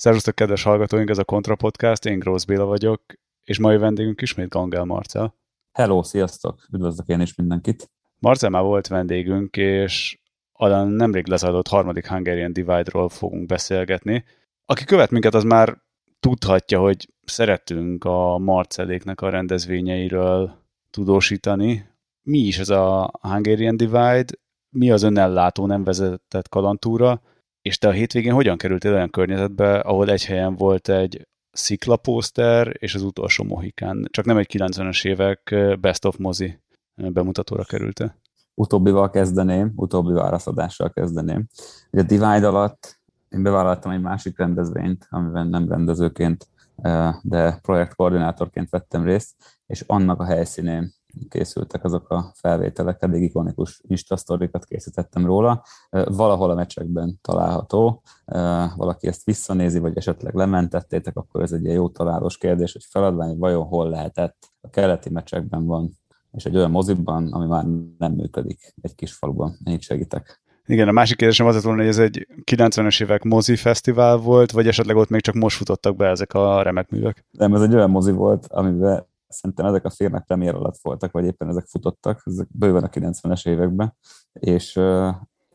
Szervusztok, kedves hallgatóink, ez a Kontra Podcast, én Grósz Béla vagyok, és mai vendégünk ismét Gangel Marcel. Hello, sziasztok! Üdvözlök én is mindenkit! Marcel már volt vendégünk, és a nemrég lezajlott harmadik Hungarian Divide-ról fogunk beszélgetni. Aki követ minket, az már tudhatja, hogy szeretünk a Marceléknek a rendezvényeiről tudósítani. Mi is ez a Hungarian Divide? Mi az önellátó nem vezetett kalantúra? És te a hétvégén hogyan kerültél olyan környezetbe, ahol egy helyen volt egy sziklapószter és az utolsó mohikán, csak nem egy 90-es évek Best of Mozi bemutatóra került Utóbbival kezdeném, utóbbi válaszadással kezdeném. Ugye a Divide alatt én bevállaltam egy másik rendezvényt, amiben nem rendezőként, de projektkoordinátorként vettem részt, és annak a helyszínén készültek azok a felvételek, eddig ikonikus instasztorikat készítettem róla. Valahol a meccsekben található, valaki ezt visszanézi, vagy esetleg lementettétek, akkor ez egy ilyen jó találós kérdés, hogy feladvány vajon hol lehetett. A keleti meccsekben van, és egy olyan moziban, ami már nem működik egy kis faluban. Ennyit segítek. Igen, a másik kérdésem az volna, hogy ez egy 90-es évek mozi fesztivál volt, vagy esetleg ott még csak most futottak be ezek a remek művek? Nem, ez egy olyan mozi volt, amiben szerintem ezek a filmek premier alatt voltak, vagy éppen ezek futottak, ezek bőven a 90-es években, és,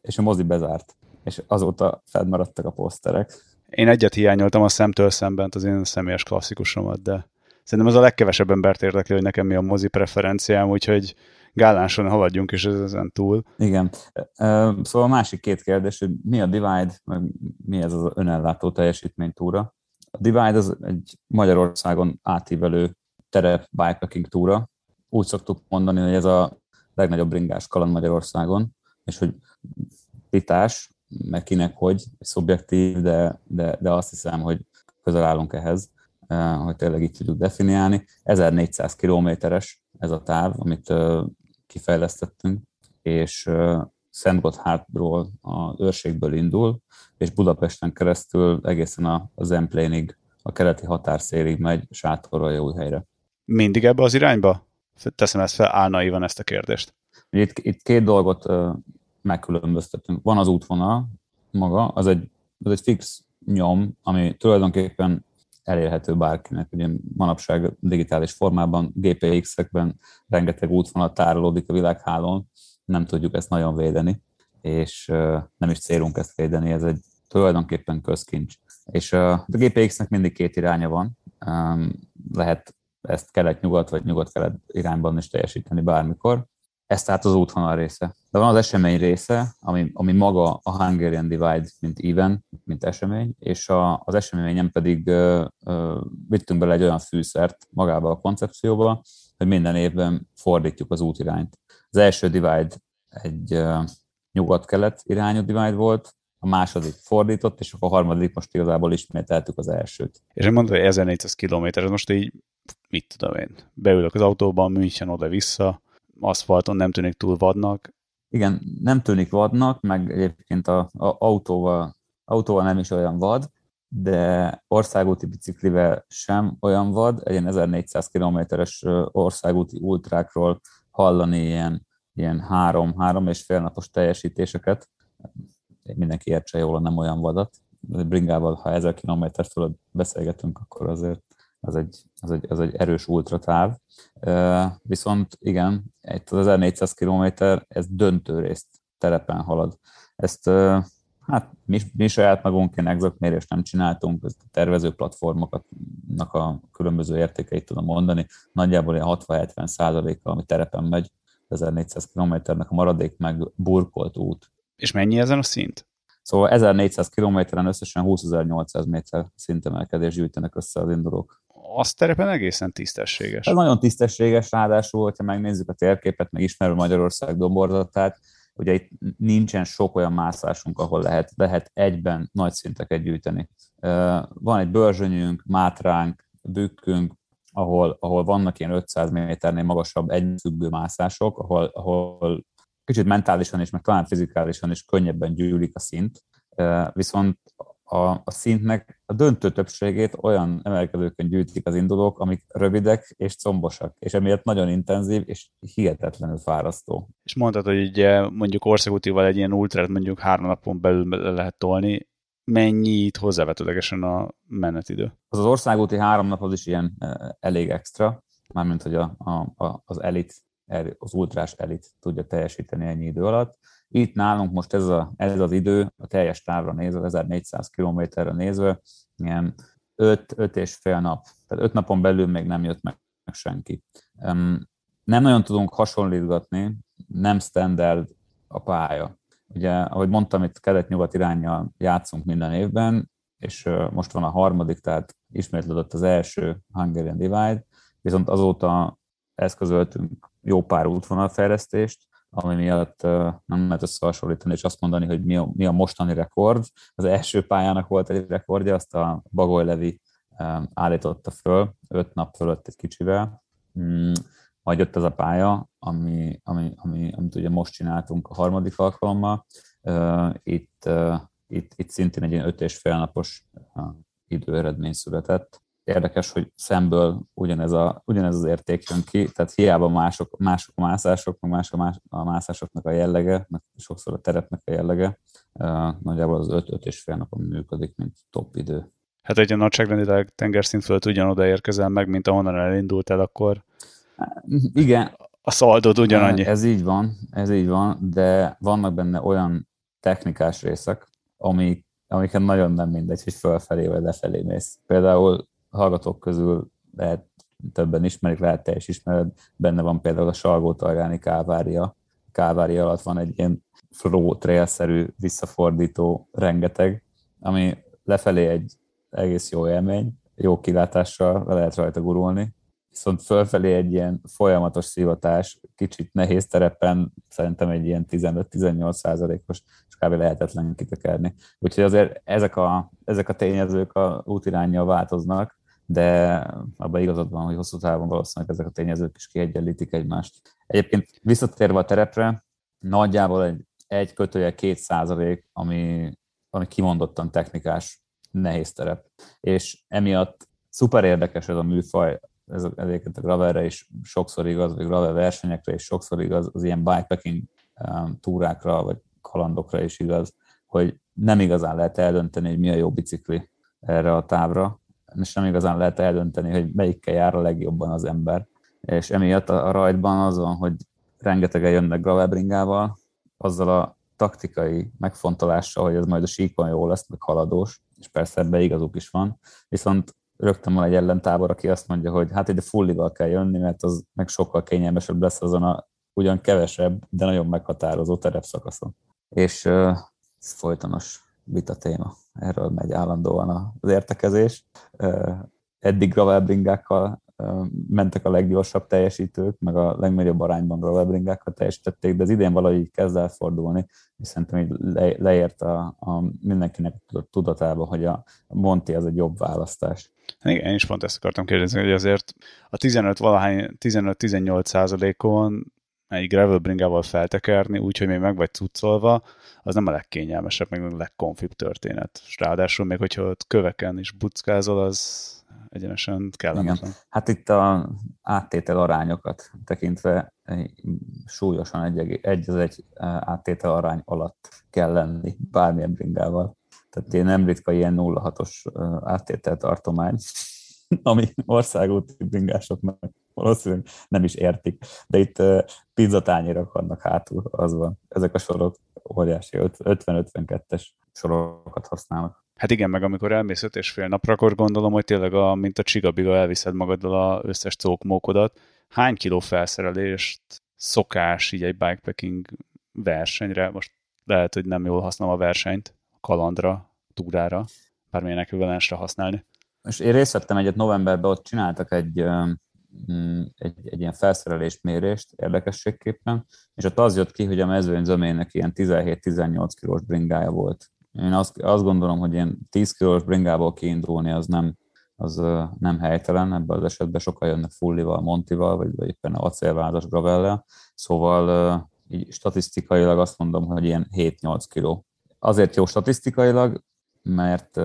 és a mozi bezárt, és azóta fennmaradtak a poszterek. Én egyet hiányoltam a szemtől szemben az én személyes klasszikusomat, de szerintem ez a legkevesebb embert érdekli, hogy nekem mi a mozi preferenciám, úgyhogy gálánson haladjunk is ezen túl. Igen. Szóval a másik két kérdés, hogy mi a Divide, meg mi ez az önellátó teljesítménytúra. A Divide az egy Magyarországon átívelő terep bikepacking túra. Úgy szoktuk mondani, hogy ez a legnagyobb bringás kaland Magyarországon, és hogy vitás, meg kinek hogy, szubjektív, de, de, de azt hiszem, hogy közel állunk ehhez, eh, hogy tényleg így tudjuk definiálni. 1400 kilométeres ez a táv, amit eh, kifejlesztettünk, és eh, Szent Gotthardról, a őrségből indul, és Budapesten keresztül egészen a Zemplénig, a keleti határszélig megy sátorral jó helyre mindig ebbe az irányba? Teszem ezt fel álnaivan ezt a kérdést. Itt, itt két dolgot megkülönböztetünk. Van az útvonal maga, az egy, az egy fix nyom, ami tulajdonképpen elérhető bárkinek. Ugye manapság digitális formában, GPX-ekben rengeteg útvonal tárolódik a világhálón, nem tudjuk ezt nagyon védeni, és nem is célunk ezt védeni, ez egy tulajdonképpen közkincs. És a GPX-nek mindig két iránya van, lehet ezt kelet-nyugat vagy nyugat-kelet irányban is teljesíteni bármikor. Ez tehát az útvonal része. De van az esemény része, ami, ami maga a Hungarian Divide, mint event, mint esemény, és a, az eseményen pedig ö, ö, vittünk bele egy olyan fűszert magába a koncepcióba, hogy minden évben fordítjuk az útirányt. Az első Divide egy ö, nyugat-kelet irányú divide volt, a második fordított, és akkor a harmadik most igazából ismételtük az elsőt. És én mondom, hogy 1400 km, ez most így mit tudom én, beülök az autóban, München oda-vissza, aszfalton nem tűnik túl vadnak. Igen, nem tűnik vadnak, meg egyébként a, a autóval, autóval nem is olyan vad, de országúti biciklivel sem olyan vad, egy ilyen 1400 kilométeres országúti ultrákról hallani ilyen, ilyen három, három és fél napos teljesítéseket, mindenki értse jól, nem olyan vadat. Bringával, ha 1000 km fölött beszélgetünk, akkor azért az egy, az egy, az egy erős ultratáv. Viszont igen, egy az 1400 km, ez döntő részt terepen halad. Ezt hát mi, mi saját magunkén exakt mérést nem csináltunk, ezt a tervező platformoknak a különböző értékeit tudom mondani, nagyjából ilyen 60-70 százaléka, ami terepen megy, 1400 kilométernek a maradék meg burkolt út. És mennyi ezen a szint? Szóval 1400 kilométeren összesen 20.800 méter szintemelkedés gyűjtenek össze az indulók az terepen egészen tisztességes. Ez nagyon tisztességes, ráadásul, hogyha megnézzük a térképet, meg ismerő Magyarország domborzatát, ugye itt nincsen sok olyan mászásunk, ahol lehet, lehet egyben nagy szinteket gyűjteni. Van egy bőrzsönyünk, mátránk, bükkünk, ahol, ahol vannak ilyen 500 méternél magasabb egyfüggő mászások, ahol, ahol kicsit mentálisan is, meg talán fizikálisan is könnyebben gyűlik a szint, viszont a, a szintnek a döntő többségét olyan emelkedőkön gyűjtik az indulók, amik rövidek és combosak, és emiatt nagyon intenzív és hihetetlenül fárasztó. És mondtad, hogy ugye mondjuk országútival egy ilyen ultrát mondjuk három napon belül lehet tolni, mennyi itt hozzávetőlegesen a menetidő? Az az országúti három nap az is ilyen elég extra, mármint hogy a, a, a, az elit, az ultrás elit tudja teljesíteni ennyi idő alatt. Itt nálunk most ez, a, ez az idő, a teljes távra nézve, 1400 kilométerre nézve, ilyen 5 és fél nap. Tehát 5 napon belül még nem jött meg senki. Nem nagyon tudunk hasonlítgatni, nem standard a pálya. Ugye, ahogy mondtam, itt kelet-nyugat irányjal játszunk minden évben, és most van a harmadik, tehát ismétlődött az első Hungarian Divide, viszont azóta eszközöltünk jó pár útvonalfejlesztést, ami miatt nem lehet összehasonlítani, és azt mondani, hogy mi a, mi a mostani rekord. Az első pályának volt egy rekordja, azt a Bagoly Levi állította föl, öt nap fölött egy kicsivel. Mm, majd jött ez a pálya, ami, ami, ami, amit ugye most csináltunk a harmadik alkalommal. Itt, itt, itt szintén egy ilyen öt és fél napos időeredmény született érdekes, hogy szemből ugyanez, a, ugyanez az érték jön ki, tehát hiába mások, mások a mászások, meg más a, más a mászásoknak a jellege, meg sokszor a terepnek a jellege, nagyjából az 5-5 és fél napon működik, mint top idő. Hát egy nagyságrendileg tengerszint fölött ugyanoda érkezel meg, mint ahonnan elindultál, akkor igen. A szaldod ugyanannyi. Ez így van, ez így van, de vannak benne olyan technikás részek, amik, amiket nagyon nem mindegy, hogy fölfelé vagy lefelé mész. Például hallgatók közül lehet többen ismerik, lehet te is ismered, benne van például a Salgó-Tarjáni kávária. Kávária alatt van egy ilyen flow trail-szerű visszafordító rengeteg, ami lefelé egy egész jó élmény, jó kilátással le lehet rajta gurulni, viszont fölfelé egy ilyen folyamatos szivatás, kicsit nehéz terepen, szerintem egy ilyen 15-18 százalékos, és kb. lehetetlen kitekerni. Úgyhogy azért ezek a, ezek a tényezők a útirányjal változnak, de abban igazad van, hogy hosszú távon valószínűleg ezek a tényezők is kiegyenlítik egymást. Egyébként visszatérve a terepre, nagyjából egy, egy kötője két százalék, ami, ami kimondottan technikás nehéz terep. És emiatt szuper érdekes ez a műfaj, ez egyébként a gravelre is sokszor igaz, vagy gravel versenyekre is sokszor igaz, az ilyen bikepacking um, túrákra, vagy kalandokra is igaz, hogy nem igazán lehet eldönteni, hogy mi a jó bicikli erre a távra, és nem igazán lehet eldönteni, hogy melyikkel jár a legjobban az ember. És emiatt a, rajtban az van, hogy rengetegen jönnek gravelbringával, azzal a taktikai megfontolással, hogy ez majd a síkon jó lesz, meg haladós, és persze ebbe igazuk is van, viszont rögtön van egy ellentábor, aki azt mondja, hogy hát ide fullival kell jönni, mert az meg sokkal kényelmesebb lesz azon a ugyan kevesebb, de nagyon meghatározó terepszakaszon. És ez folytonos vita téma. Erről megy állandóan az értekezés. Eddig gravelbringákkal mentek a leggyorsabb teljesítők, meg a legnagyobb arányban gravelbringákkal teljesítették, de az idén valahogy kezd elfordulni, és szerintem így le, leért a, a mindenkinek tudatába, hogy a Monti az egy jobb választás. Igen, én is pont ezt akartam kérdezni, hogy azért a 15 valahány, 15-18 százalékon egy gravel bringával feltekerni, úgyhogy még meg vagy cuccolva, az nem a legkényelmesebb, meg a legkonfibb történet. És ráadásul még, hogyha ott köveken is buckázol, az egyenesen kellemetlen. Igen. Hát itt a áttétel arányokat tekintve súlyosan egy, egy az egy áttétel arány alatt kell lenni bármilyen bringával. Tehát én nem ritka ilyen 0,6-os áttétel tartomány, ami országúti bringásoknak valószínűleg nem is értik, de itt pizzatányérak vannak hátul, az van. Ezek a sorok óriási, 50-52-es sorokat használnak. Hát igen, meg amikor elmész öt és fél napra, akkor gondolom, hogy tényleg a, mint a csigabiga elviszed magaddal a összes cókmókodat. Hány kiló felszerelést szokás így egy bikepacking versenyre, most lehet, hogy nem jól használom a versenyt, kalandra, túrára, bármilyen ekvivalensre használni. És én részt vettem egyet novemberben, ott csináltak egy egy, egy ilyen felszerelést, mérést érdekességképpen, és ott az jött ki, hogy a mezőny zömének ilyen 17-18 kilós bringája volt. Én azt, azt gondolom, hogy ilyen 10 kilós bringából kiindulni az nem, az nem helytelen, ebben az esetben sokan jönnek fullival, montival, vagy, vagy éppen acélvázas gravellel, szóval így statisztikailag azt mondom, hogy ilyen 7-8 kiló azért jó statisztikailag, mert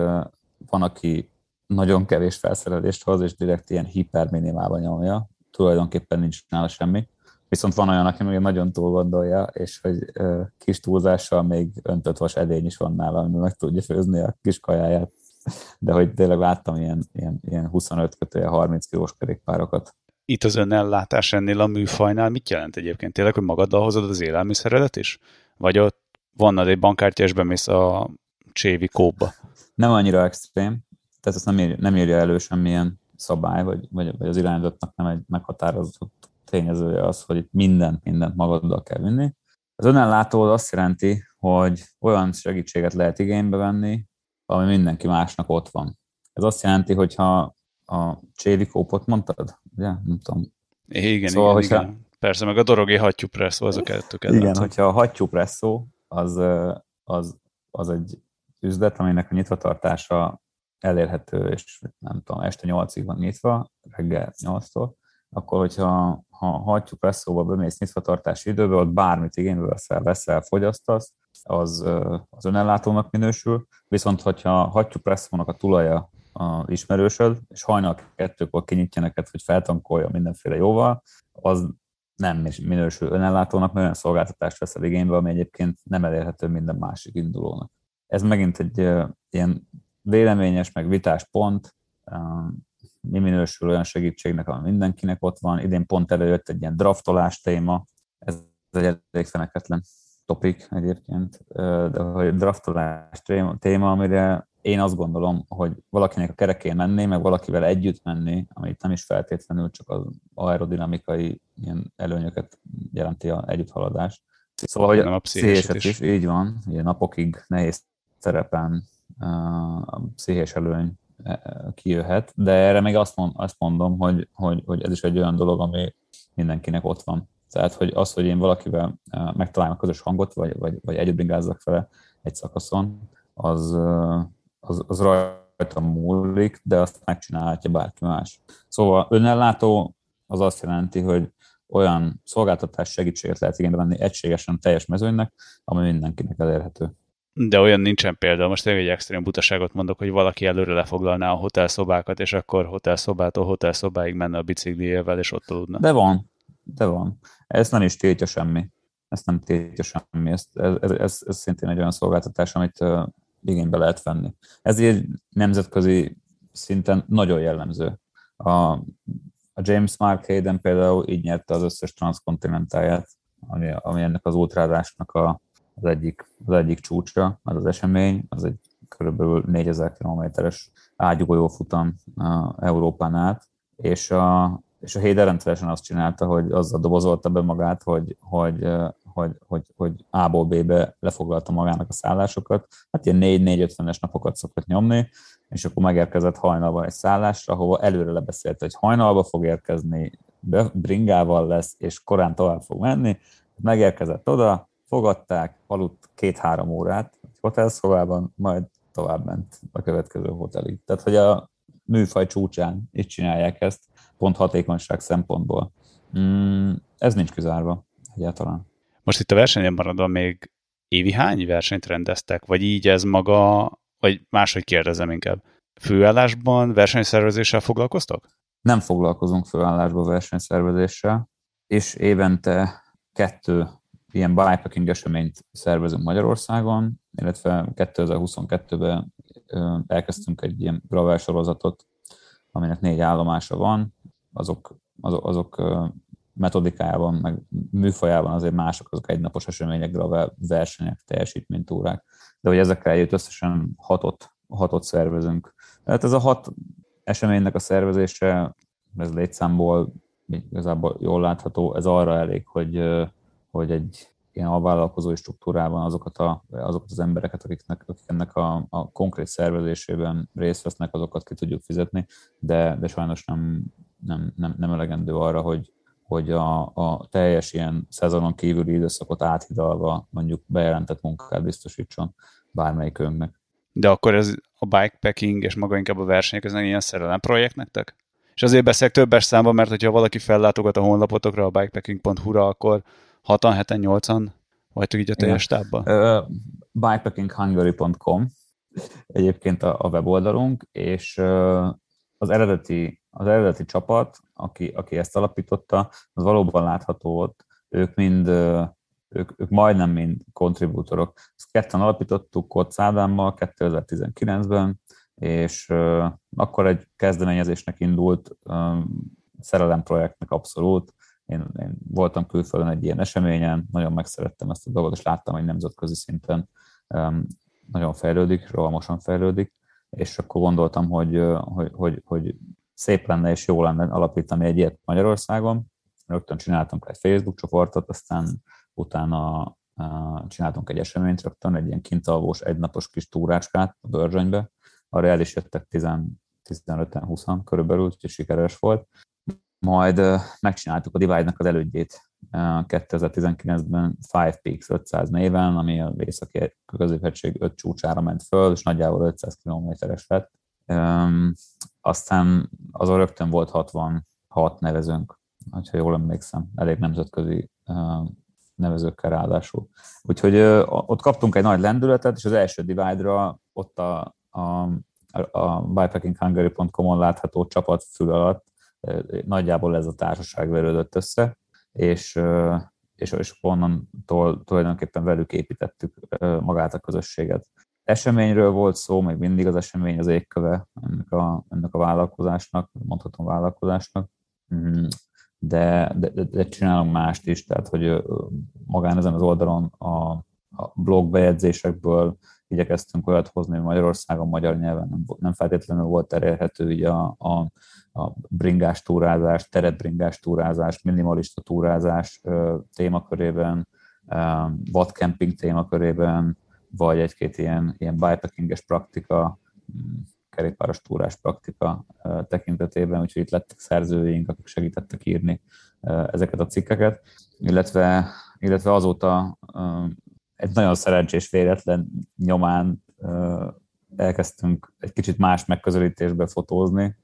van, aki nagyon kevés felszerelést hoz, és direkt ilyen hiperminimálba nyomja, tulajdonképpen nincs nála semmi. Viszont van olyan, aki még nagyon túl gondolja, és hogy kis túlzással még öntött vas edény is van nála, ami meg tudja főzni a kis kajáját. De hogy tényleg láttam ilyen, ilyen, ilyen 25 kötője 30 kilós kerékpárokat. Itt az önellátás ennél a műfajnál mit jelent egyébként? Tényleg, hogy magaddal hozod az élelmiszeredet is? Vagy ott vannad egy bankkártya, és bemész a csévi kóba? Nem annyira extrém, tehát ezt nem írja, nem írja elő semmilyen szabály, vagy, vagy, vagy az irányzatnak nem egy meghatározott tényezője az, hogy itt mindent, mindent magaddal kell vinni. Az önellátó azt jelenti, hogy olyan segítséget lehet igénybe venni, ami mindenki másnak ott van. Ez azt jelenti, hogyha a csévikópot mondtad, ugye? Nem tudom. Igen, szóval, igen, hogyha... igen. Persze, meg a dorogi hattyúpresszó, az a kettő kedvencem. Igen, hogyha a hattyúpresszó az, az, az egy üzlet, aminek a nyitvatartása elérhető, és nem tudom, este 8-ig van nyitva, reggel 8-tól, akkor hogyha ha hagyjuk presszóba, bemész nyitvatartási időbe, ott bármit igénybe veszel, veszel, fogyasztasz, az, az önellátónak minősül, viszont hogyha hagyjuk presszónak a tulaja a ismerősöd, és hajnal kettőkor kinyitja neked, hogy feltankolja mindenféle jóval, az nem minősül önellátónak, mert olyan szolgáltatást veszel igénybe, ami egyébként nem elérhető minden másik indulónak. Ez megint egy ilyen véleményes, meg vitás pont, mi minősül olyan segítségnek, ami mindenkinek ott van. Idén pont előjött egy ilyen draftolás téma, ez egy elég feneketlen topik egyébként, de hogy draftolás téma, amire én azt gondolom, hogy valakinek a kerekén menni, meg valakivel együtt menni, ami nem is feltétlenül csak az aerodinamikai ilyen előnyöket jelenti a együtthaladás. Szóval, hogy a is. is. így van, ilyen napokig nehéz szerepen a pszichés előny kijöhet, de erre még azt, mond, azt mondom, hogy, hogy, hogy ez is egy olyan dolog, ami mindenkinek ott van. Tehát, hogy az, hogy én valakivel megtalálom a közös hangot, vagy, vagy, vagy együtt bringázzak vele egy szakaszon, az, az, az rajta múlik, de azt megcsinálhatja bárki más. Szóval önellátó az azt jelenti, hogy olyan szolgáltatás segítséget lehet igénybe venni egységesen teljes mezőnynek, ami mindenkinek elérhető. De olyan nincsen példa, most egy extrém butaságot mondok, hogy valaki előre lefoglalná a hotelszobákat, és akkor hotelszobától hotelszobáig menne a bicikliével, és ott aludna. De van, de van. Ez nem is tiltja semmi. Ezt nem tiltja semmi. Ez, ez, ez, ez, ez szintén egy olyan szolgáltatás, amit uh, igénybe lehet venni. Ez egy nemzetközi szinten nagyon jellemző. A, a James Mark Hayden például így nyerte az összes transkontinentáját, ami, ami ennek az ultrázásnak a, az egyik, az egyik csúcsra, az az esemény, az egy kb. 4000 kilométeres ágyugójó futam Európán át, és a, és a Héder rendszeresen azt csinálta, hogy azzal dobozolta be magát, hogy, hogy, hogy, hogy, hogy A-ból B-be lefoglalta magának a szállásokat. Hát ilyen 4-4-50-es napokat szokott nyomni, és akkor megérkezett hajnalban egy szállásra, ahova előre lebeszélt, hogy hajnalba fog érkezni, bringával lesz, és korán tovább fog menni. Megérkezett oda, fogadták, aludt két-három órát egy hotelszobában, majd tovább ment a következő hotelig. Tehát, hogy a műfaj csúcsán is csinálják ezt, pont hatékonyság szempontból. Mm, ez nincs kizárva egyáltalán. Most itt a versenyen maradva még évi hány versenyt rendeztek, vagy így ez maga, vagy máshogy kérdezem inkább. Főállásban versenyszervezéssel foglalkoztok? Nem foglalkozunk főállásban versenyszervezéssel, és évente kettő ilyen bikepacking eseményt szervezünk Magyarországon, illetve 2022-ben elkezdtünk egy ilyen gravel sorozatot, aminek négy állomása van, azok, azok, azok metodikájában, meg műfajában azért mások azok egynapos események, gravel versenyek, teljesítménytúrák, de hogy ezekkel együtt összesen hatot, hatot szervezünk. Tehát ez a hat eseménynek a szervezése, ez létszámból igazából jól látható, ez arra elég, hogy hogy egy ilyen alvállalkozói struktúrában azokat, a, azokat az embereket, akiknek, akik ennek a, a konkrét szervezésében részt vesznek, azokat ki tudjuk fizetni, de, de sajnos nem, nem, nem, nem elegendő arra, hogy, hogy a, a teljes ilyen szezonon kívüli időszakot áthidalva mondjuk bejelentett munkát biztosítson bármelyik önnek. De akkor ez a bikepacking és maga inkább a versenyek, ez nem ilyen szerelem projekt nektek? És azért beszélek többes számban, mert hogyha valaki fellátogat a honlapotokra, a bikepacking.hu-ra, akkor 6-an, 7-en, 8-an vagytok így a teljes tábban? bikepackinghungary.com egyébként a, a weboldalunk, és az eredeti, az eredeti csapat, aki, aki ezt alapította, az valóban látható ott, ők mind, ők, ők majdnem mind kontribútorok. Ezt ketten alapítottuk Kocz Ádámmal 2019-ben, és akkor egy kezdeményezésnek indult, szerelem projektnek abszolút, én, én voltam külföldön egy ilyen eseményen, nagyon megszerettem ezt a dolgot, és láttam, hogy nemzetközi szinten um, nagyon fejlődik, rohamosan fejlődik, és akkor gondoltam, hogy, hogy, hogy, hogy szép lenne és jó lenne alapítani egy ilyet Magyarországon. Rögtön csináltunk egy Facebook csoportot, aztán utána csináltunk egy eseményt rögtön, egy ilyen kintalvós egynapos kis túrácskát a Börzsönybe. Arra el is jöttek 15-en, 20 körülbelül, úgyhogy sikeres volt. Majd megcsináltuk a Divide-nak az elődjét 2019-ben Five Peaks 500 néven, ami a északi középhegység 5 csúcsára ment föl, és nagyjából 500 kilométeres lett. aztán azon rögtön volt 66 nevezőnk, ha jól emlékszem, elég nemzetközi nevezőkkel ráadásul. Úgyhogy ott kaptunk egy nagy lendületet, és az első Divide-ra ott a, a, a bikepackinghungary.com-on látható csapat fül alatt nagyjából ez a társaság verődött össze, és, és, és onnantól tulajdonképpen velük építettük magát a közösséget. Eseményről volt szó, még mindig az esemény az égköve ennek a, ennek a vállalkozásnak, mondhatom vállalkozásnak, mm, de, de, de csinálunk mást is, tehát hogy magán ezen az oldalon a, a blog bejegyzésekből igyekeztünk olyat hozni, hogy Magyarországon magyar nyelven nem, nem feltétlenül volt elérhető ugye a, a, a bringás túrázás, teretbringás túrázás, minimalista túrázás témakörében, vadcamping témakörében, vagy egy-két ilyen, ilyen bikepackinges praktika, kerékpáros túrás praktika tekintetében, úgyhogy itt lettek szerzőink, akik segítettek írni ezeket a cikkeket, illetve, illetve azóta egy nagyon szerencsés véletlen nyomán elkezdtünk egy kicsit más megközelítésbe fotózni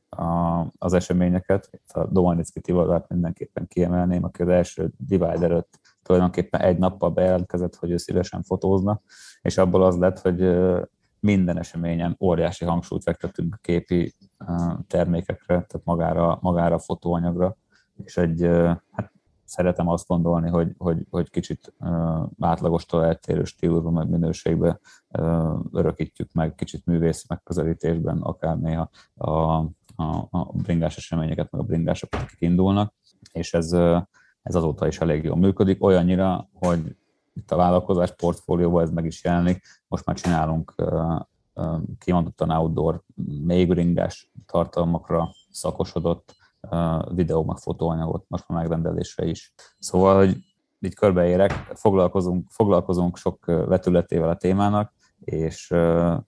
az eseményeket. Itt a Domanicki Tivodát mindenképpen kiemelném, aki az első Divide előtt tulajdonképpen egy nappal bejelentkezett, hogy ő szívesen fotózna, és abból az lett, hogy minden eseményen óriási hangsúlyt fektetünk a képi termékekre, tehát magára, magára a fotóanyagra, és egy hát szeretem azt gondolni, hogy, hogy, hogy kicsit átlagostól eltérő stílusban, meg minőségben örökítjük meg, kicsit művész megközelítésben, akár néha a, a, a bringás eseményeket, meg a bringásokat, akik indulnak, és ez, ez azóta is elég jól működik, olyannyira, hogy itt a vállalkozás portfólióban ez meg is jelenik, most már csinálunk kimondottan outdoor, még bringás tartalmakra szakosodott videó, meg fotóanyagot most már megrendelésre is. Szóval, hogy így körbeérek, foglalkozunk, foglalkozunk sok vetületével a témának, és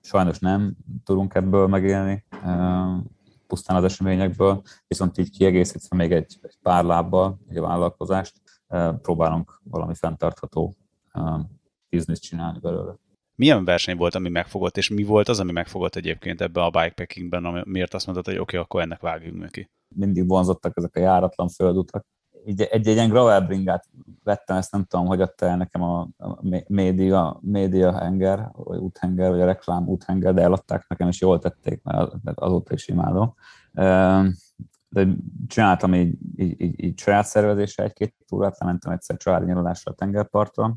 sajnos nem tudunk ebből megélni, pusztán az eseményekből, viszont így kiegészítve még egy, egy pár lábbal egy vállalkozást, próbálunk valami fenntartható bizniszt csinálni belőle. Milyen verseny volt, ami megfogott, és mi volt az, ami megfogott egyébként ebbe a bikepackingben, miért azt mondtad, hogy oké, okay, akkor ennek vágjunk neki? mindig vonzottak ezek a járatlan földutak. Így egy, egy ilyen gravel bringát vettem, ezt nem tudom, hogy adta el nekem a, a média, média henger, vagy úthenger, vagy a reklám úthenger, de eladták nekem, és jól tették, mert azóta is imádom. De csináltam így, így, így, így saját szervezésre egy-két túrát, lementem egyszer családi nyaralásra a tengerpartra,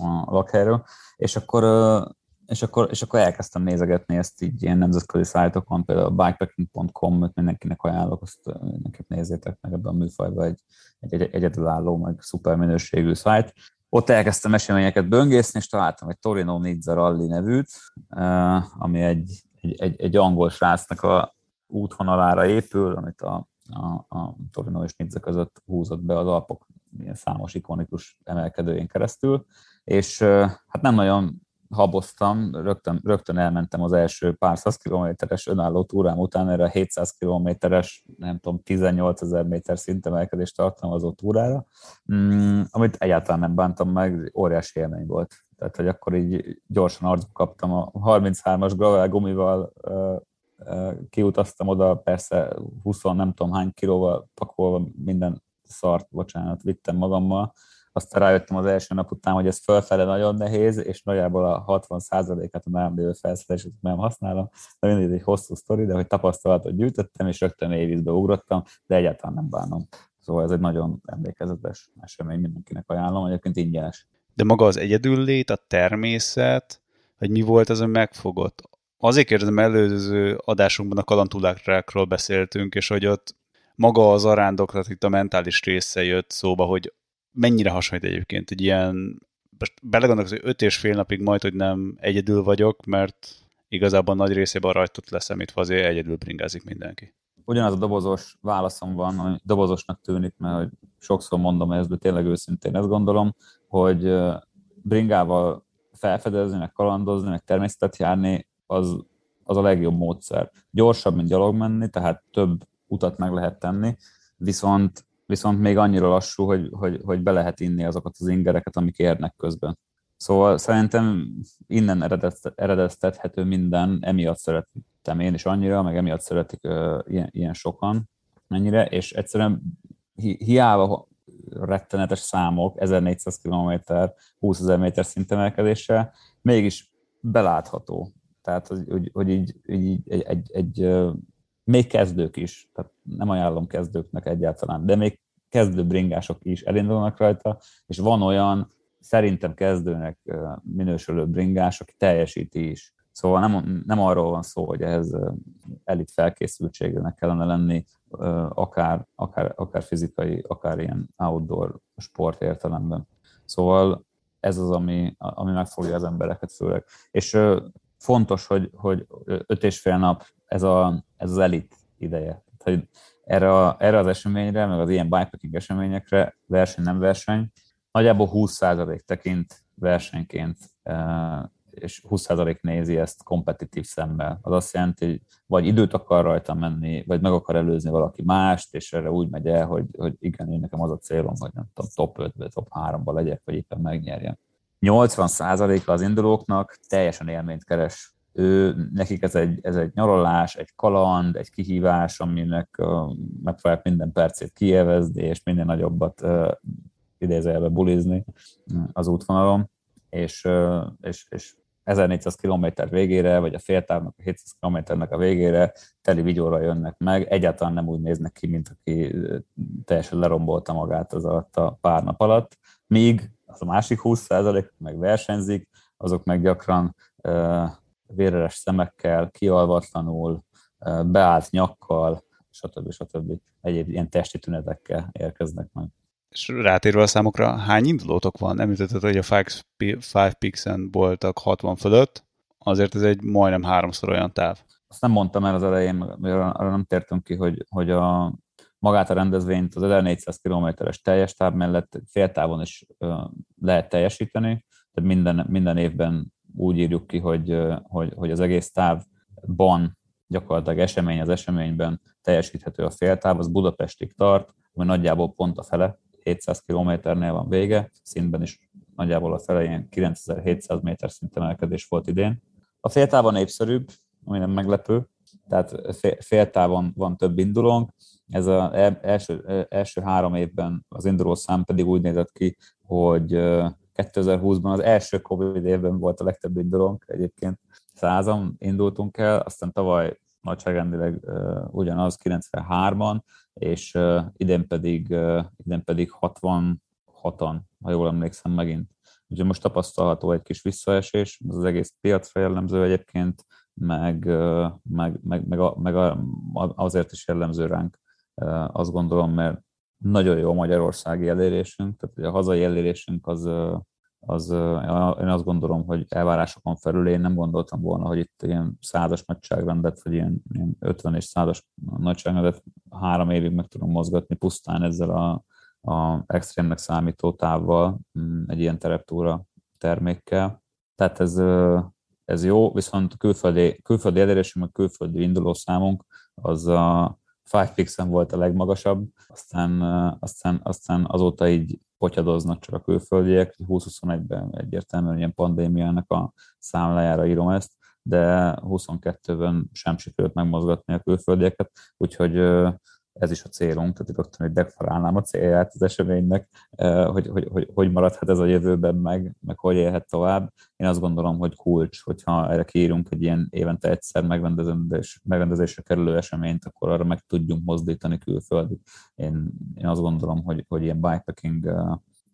a lakhelyről, és akkor és akkor, és akkor elkezdtem nézegetni ezt így ilyen nemzetközi szájtokon, például a bikepacking.com, mindenkinek ajánlok, azt mindenképp nézzétek meg ebben a műfajban egy, egy, egy egyedülálló, meg szuper minőségű szájt. Ott elkezdtem eseményeket böngészni, és találtam egy Torino Nizza Rally nevűt, ami egy, egy, egy, egy angol srácnak a útvonalára épül, amit a, a, a Torino és Nizza között húzott be az Alpok ilyen számos ikonikus emelkedőjén keresztül, és hát nem nagyon haboztam, rögtön, rögtön elmentem az első pár száz kilométeres önálló túrám után erre a 700 kilométeres, nem tudom, 18 ezer méter szintemelkedést tartalmazó túrára, mm, amit egyáltalán nem bántam meg, óriási élmény volt. Tehát, hogy akkor így gyorsan arcba kaptam a 33-as gravel gumival, kiutaztam oda, persze 20 nem tudom hány kilóval pakolva minden szart, bocsánat, vittem magammal, aztán rájöttem az első nap után, hogy ez fölfele nagyon nehéz, és nagyjából a 60%-át a nálam lévő felszerelését nem használom, de mindig egy hosszú sztori, de hogy tapasztalatot gyűjtöttem, és rögtön évízbe ugrottam, de egyáltalán nem bánom. Szóval ez egy nagyon emlékezetes esemény, mindenkinek ajánlom, egyébként ingyenes. De maga az egyedüllét, a természet, hogy mi volt az, ami megfogott? Azért kérdezem, előző adásunkban a kalantulákról beszéltünk, és hogy ott maga az arándoklat, itt a mentális része jött szóba, hogy mennyire hasonlít egyébként egy ilyen, most belegondolok, hogy öt és fél napig majd, hogy nem egyedül vagyok, mert igazából nagy részében rajtot leszámítva azért egyedül bringázik mindenki. Ugyanaz a dobozos válaszom van, ami dobozosnak tűnik, mert hogy sokszor mondom ezt, de tényleg őszintén ezt gondolom, hogy bringával felfedezni, meg kalandozni, meg természetet járni, az, az a legjobb módszer. Gyorsabb, mint gyalog menni, tehát több utat meg lehet tenni, viszont, viszont még annyira lassú, hogy, hogy, hogy be lehet inni azokat az ingereket, amik érnek közben. Szóval szerintem innen eredeztethető minden, emiatt szerettem én is annyira, meg emiatt szeretik uh, ilyen, ilyen sokan mennyire, és egyszerűen hi, hiába rettenetes számok, 1400 km, 20 ezer méter szintemelkedéssel, mégis belátható. Tehát, hogy, hogy így, így egy, egy, egy, még kezdők is, tehát nem ajánlom kezdőknek egyáltalán, de még kezdő bringások is elindulnak rajta, és van olyan szerintem kezdőnek minősülő bringás, aki teljesíti is. Szóval nem, nem arról van szó, hogy ehhez elit felkészültségnek kellene lenni, akár, akár, akár fizikai, akár ilyen outdoor sport értelemben. Szóval ez az, ami, ami megfogja az embereket főleg. És fontos, hogy, hogy öt és fél nap ez, a, ez az elit ideje. hogy erre, a, erre az eseményre, meg az ilyen bikepacking eseményekre, verseny nem verseny, nagyjából 20% tekint versenyként, és 20% nézi ezt kompetitív szemmel. Az azt jelenti, hogy vagy időt akar rajta menni, vagy meg akar előzni valaki mást, és erre úgy megy el, hogy, hogy igen, én nekem az a célom, hogy nem tudom, top 5 vagy top 3-ba legyek, vagy éppen megnyerjem. 80%-a az indulóknak teljesen élményt keres. Ő, nekik ez egy, ez egy nyaralás, egy kaland, egy kihívás, aminek uh, megpróbálják minden percét kielvezni, és minél nagyobbat uh, idézőjelbe bulizni az útvonalon, és, uh, és, és 1400 km végére, vagy a féltávnak a 700 km-nek a végére teli vigyóra jönnek meg, egyáltalán nem úgy néznek ki, mint aki teljesen lerombolta magát az alatt a pár nap alatt, míg az a másik 20% meg versenyzik, azok meg gyakran véreres szemekkel, kialvatlanul, beállt nyakkal, stb. stb. egyéb ilyen testi tünetekkel érkeznek meg. És rátérve a számokra, hány indulótok van? Említetted, hogy a Five Pixen voltak 60 fölött, azért ez egy majdnem háromszor olyan táv. Azt nem mondtam el az elején, arra nem tértünk ki, hogy, hogy a, magát a rendezvényt az 1400 km-es teljes táv mellett féltávon is lehet teljesíteni, tehát minden, minden évben úgy írjuk ki, hogy, hogy, hogy az egész távban gyakorlatilag esemény az eseményben teljesíthető a féltáv, az Budapestig tart, ami nagyjából pont a fele, 700 kilométernél van vége, szintben is nagyjából a fele ilyen 9700 méter szintemelkedés volt idén. A féltávon népszerűbb, ami nem meglepő, tehát féltávon van több indulónk, ez az első, első három évben az induló szám pedig úgy nézett ki, hogy 2020-ban az első Covid évben volt a legtöbb indulónk, egyébként százan indultunk el, aztán tavaly nagyságrendileg uh, ugyanaz 93-an, és uh, idén pedig, uh, idén pedig 66-an, ha jól emlékszem megint. Úgyhogy most tapasztalható egy kis visszaesés, ez az egész piacra jellemző egyébként, meg, meg, meg, meg, a, meg a, azért is jellemző ránk, azt gondolom, mert nagyon jó a magyarországi elérésünk, tehát a hazai elérésünk az, az, én azt gondolom, hogy elvárásokon felül én nem gondoltam volna, hogy itt ilyen százas nagyságrendet, vagy ilyen, ilyen 50 és százas nagyságrendet három évig meg tudom mozgatni pusztán ezzel a, a extrémnek számító távval, mm, egy ilyen tereptúra termékkel. Tehát ez, ez jó, viszont külföldi, külföldi elérésünk, meg külföldi indulószámunk az a Five Pixen volt a legmagasabb, aztán, aztán, aztán azóta így potyadoznak csak a külföldiek, 2021-ben egyértelműen ilyen pandémiának a számlájára írom ezt, de 22-ben sem sikerült megmozgatni a külföldieket, úgyhogy ez is a célunk, tehát rögtön, hogy deklarálnám a célját az eseménynek, hogy, hogy, hogy, hogy maradhat ez a jövőben meg, meg hogy élhet tovább. Én azt gondolom, hogy kulcs, hogyha erre kiírunk egy ilyen évente egyszer megrendezés, megrendezésre kerülő eseményt, akkor arra meg tudjunk mozdítani külföldi. Én, én azt gondolom, hogy, hogy ilyen bikepacking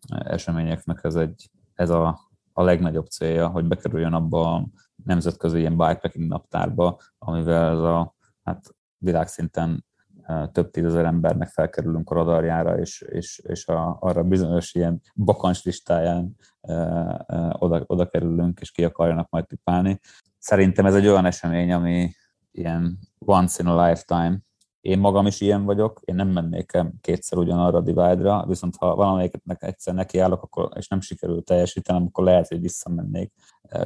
eseményeknek ez, egy, ez a, a legnagyobb célja, hogy bekerüljön abba a nemzetközi ilyen bikepacking naptárba, amivel ez a hát világszinten több tízezer embernek felkerülünk a radarjára, és, és, és a, arra bizonyos ilyen bakancs listáján oda, oda kerülünk, és ki akarjanak majd pipálni. Szerintem ez egy olyan esemény, ami ilyen once in a lifetime. Én magam is ilyen vagyok, én nem mennék kétszer ugyanarra a divide-ra, viszont ha valamelyiket egyszer nekiállok, akkor, és nem sikerül teljesítenem, akkor lehet, hogy visszamennék,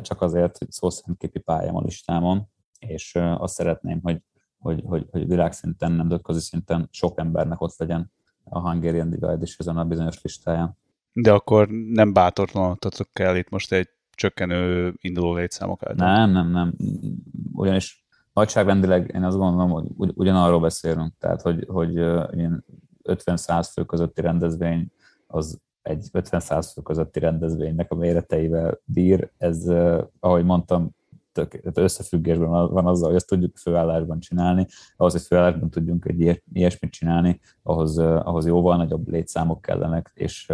csak azért, hogy szó szerint kipipáljam a listámon, és azt szeretném, hogy hogy, hogy, hogy világszinten, nemzetközi szinten sok embernek ott legyen a Hungarian Divide is ezen a bizonyos listáján. De akkor nem bátortlanodtatok kell itt most egy csökkenő induló létszámokat? Nem, nem, nem. Ugyanis nagyságrendileg én azt gondolom, hogy ugy, ugyanarról beszélünk, tehát hogy, hogy ilyen 50-100 fő közötti rendezvény az egy 50-100 fő közötti rendezvénynek a méreteivel bír. Ez, ahogy mondtam, tök, összefüggésben van azzal, hogy ezt tudjuk főállásban csinálni, ahhoz, hogy főállásban tudjunk egy ilyesmit csinálni, ahhoz, ahhoz jóval nagyobb létszámok kellenek, és,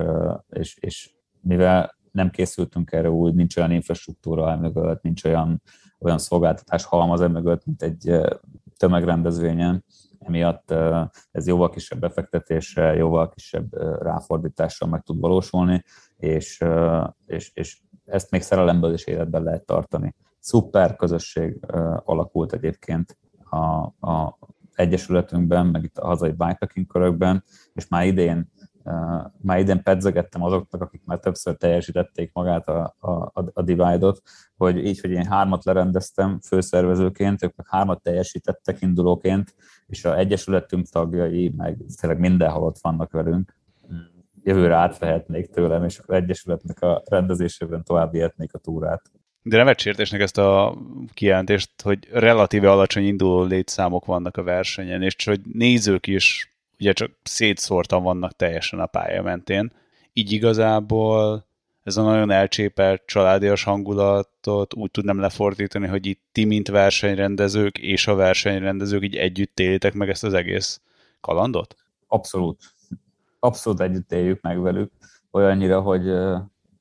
és, és mivel nem készültünk erre úgy, nincs olyan infrastruktúra emögött, nincs olyan, olyan szolgáltatás halmaz emögött, mint egy tömegrendezvényen, emiatt ez jóval kisebb befektetéssel, jóval kisebb ráfordítással meg tud valósulni, és, és, és ezt még szerelemből is életben lehet tartani szuper közösség alakult egyébként a, a egyesületünkben, meg itt a hazai bikepacking körökben, és már idén Uh, már idén pedzegettem azoknak, akik már többször teljesítették magát a, a, a Divide-ot, hogy így, hogy én hármat lerendeztem főszervezőként, ők meg hármat teljesítettek indulóként, és a Egyesületünk tagjai meg tényleg mindenhol ott vannak velünk. Jövőre átvehetnék tőlem, és az Egyesületnek a rendezésében tovább vihetnék a túrát. De nem sértésnek ezt a kijelentést, hogy relatíve alacsony induló létszámok vannak a versenyen, és hogy nézők is ugye csak szétszórtan vannak teljesen a pálya mentén. Így igazából ez a nagyon elcsépelt családias hangulatot úgy tudnám lefordítani, hogy itt ti, mint versenyrendezők és a versenyrendezők így együtt élitek meg ezt az egész kalandot? Abszolút. Abszolút együtt éljük meg velük. Olyannyira, hogy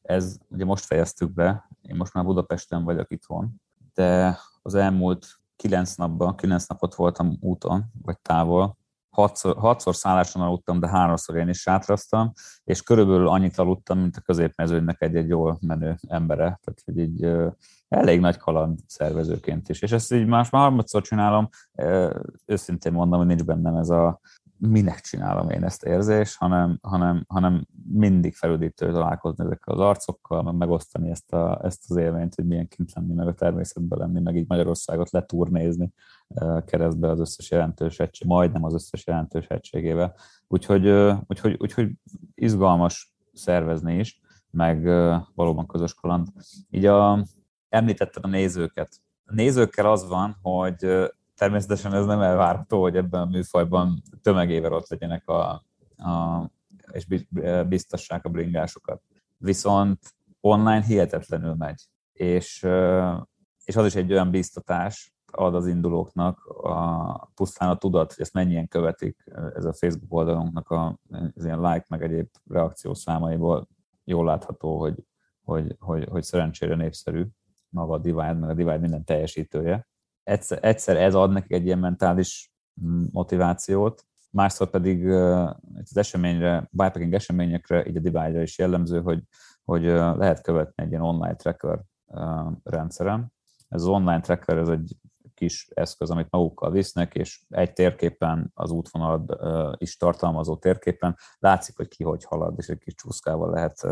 ez ugye most fejeztük be, én most már Budapesten vagyok itthon, de az elmúlt kilenc napban, kilenc napot voltam úton, vagy távol, hatszor, hatszor szálláson aludtam, de háromszor én is sátraztam, és körülbelül annyit aludtam, mint a középmezőnynek egy-egy jól menő embere. Tehát, hogy így elég nagy kaland szervezőként is. És ezt így más már harmadszor csinálom, őszintén mondom, hogy nincs bennem ez a minek csinálom én ezt érzés, hanem, hanem, hanem mindig felüdítő találkozni ezekkel az arcokkal, meg megosztani ezt, a, ezt az élményt, hogy milyen kint lenni, meg a természetben lenni, meg így Magyarországot letúrnézni keresztbe az összes jelentős egység, majdnem az összes jelentős egységével. Úgyhogy, úgyhogy, úgyhogy izgalmas szervezni is, meg valóban közös kaland. Így a, említetted a nézőket. A nézőkkel az van, hogy természetesen ez nem elvárható, hogy ebben a műfajban tömegével ott legyenek a, a és biztassák a bringásokat. Viszont online hihetetlenül megy, és, és az is egy olyan biztatás ad az indulóknak a, pusztán a tudat, hogy ezt mennyien követik, ez a Facebook oldalunknak a, az ilyen like meg egyéb reakció számaiból jól látható, hogy, hogy, hogy, hogy szerencsére népszerű maga a Divide, meg a Divide minden teljesítője, egyszer, egyszer ez ad neki egy ilyen mentális motivációt, másszor pedig az eseményre, bikepacking eseményekre, így a divide is jellemző, hogy, hogy lehet követni egy ilyen online tracker rendszeren. Ez az online tracker, ez egy kis eszköz, amit magukkal visznek, és egy térképen, az útvonalat is tartalmazó térképen látszik, hogy ki hogy halad, és egy kis csúszkával lehet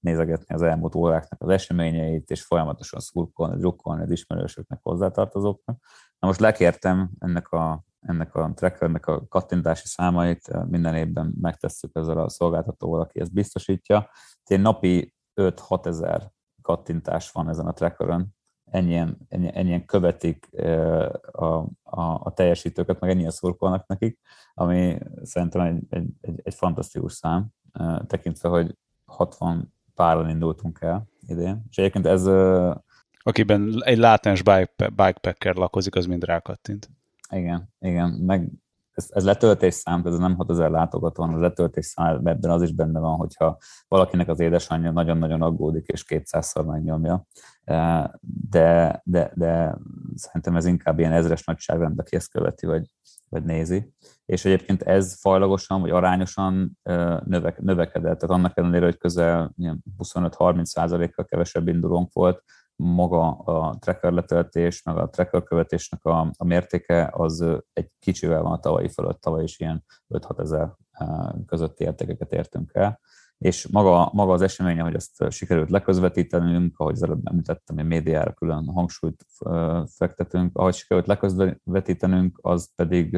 nézegetni az elmúlt óráknak az eseményeit, és folyamatosan szurkolni, drukkolni az ismerősöknek, hozzátartozóknak. Na most lekértem ennek a, ennek a trackernek a kattintási számait, minden évben megtesszük ezzel a szolgáltatóval, aki ezt biztosítja. Én napi 5-6 ezer kattintás van ezen a trackeren, ennyien, ennyien, ennyien követik a, a, a teljesítőket, meg ennyien szurkolnak nekik, ami szerintem egy, egy, egy, egy fantasztikus szám, tekintve, hogy 60 páran indultunk el idén. És egyébként ez... Akiben egy látens bikepacker lakozik, az mind rákattint. Igen, igen, meg ez, ez letöltés szám, ez nem 6000 látogató, hanem letöltés szám, ebben az is benne van, hogyha valakinek az édesanyja nagyon-nagyon aggódik, és 200-szor megnyomja. De, de, de szerintem ez inkább ilyen ezres nagyságrend, aki ezt követi, vagy, vagy nézi. És egyébként ez fajlagosan, vagy arányosan növek, növekedett, tehát annak ellenére, hogy közel 25-30% kal kevesebb indulónk volt, maga a tracker letöltés, meg a tracker követésnek a, a mértéke az egy kicsivel van a tavalyi fölött, tavaly is ilyen 5-6 ezer közötti értékeket értünk el, és maga, maga az esemény, hogy ezt sikerült leközvetítenünk, ahogy az előbb említettem, hogy médiára külön hangsúlyt fektetünk, ahogy sikerült leközvetítenünk, az pedig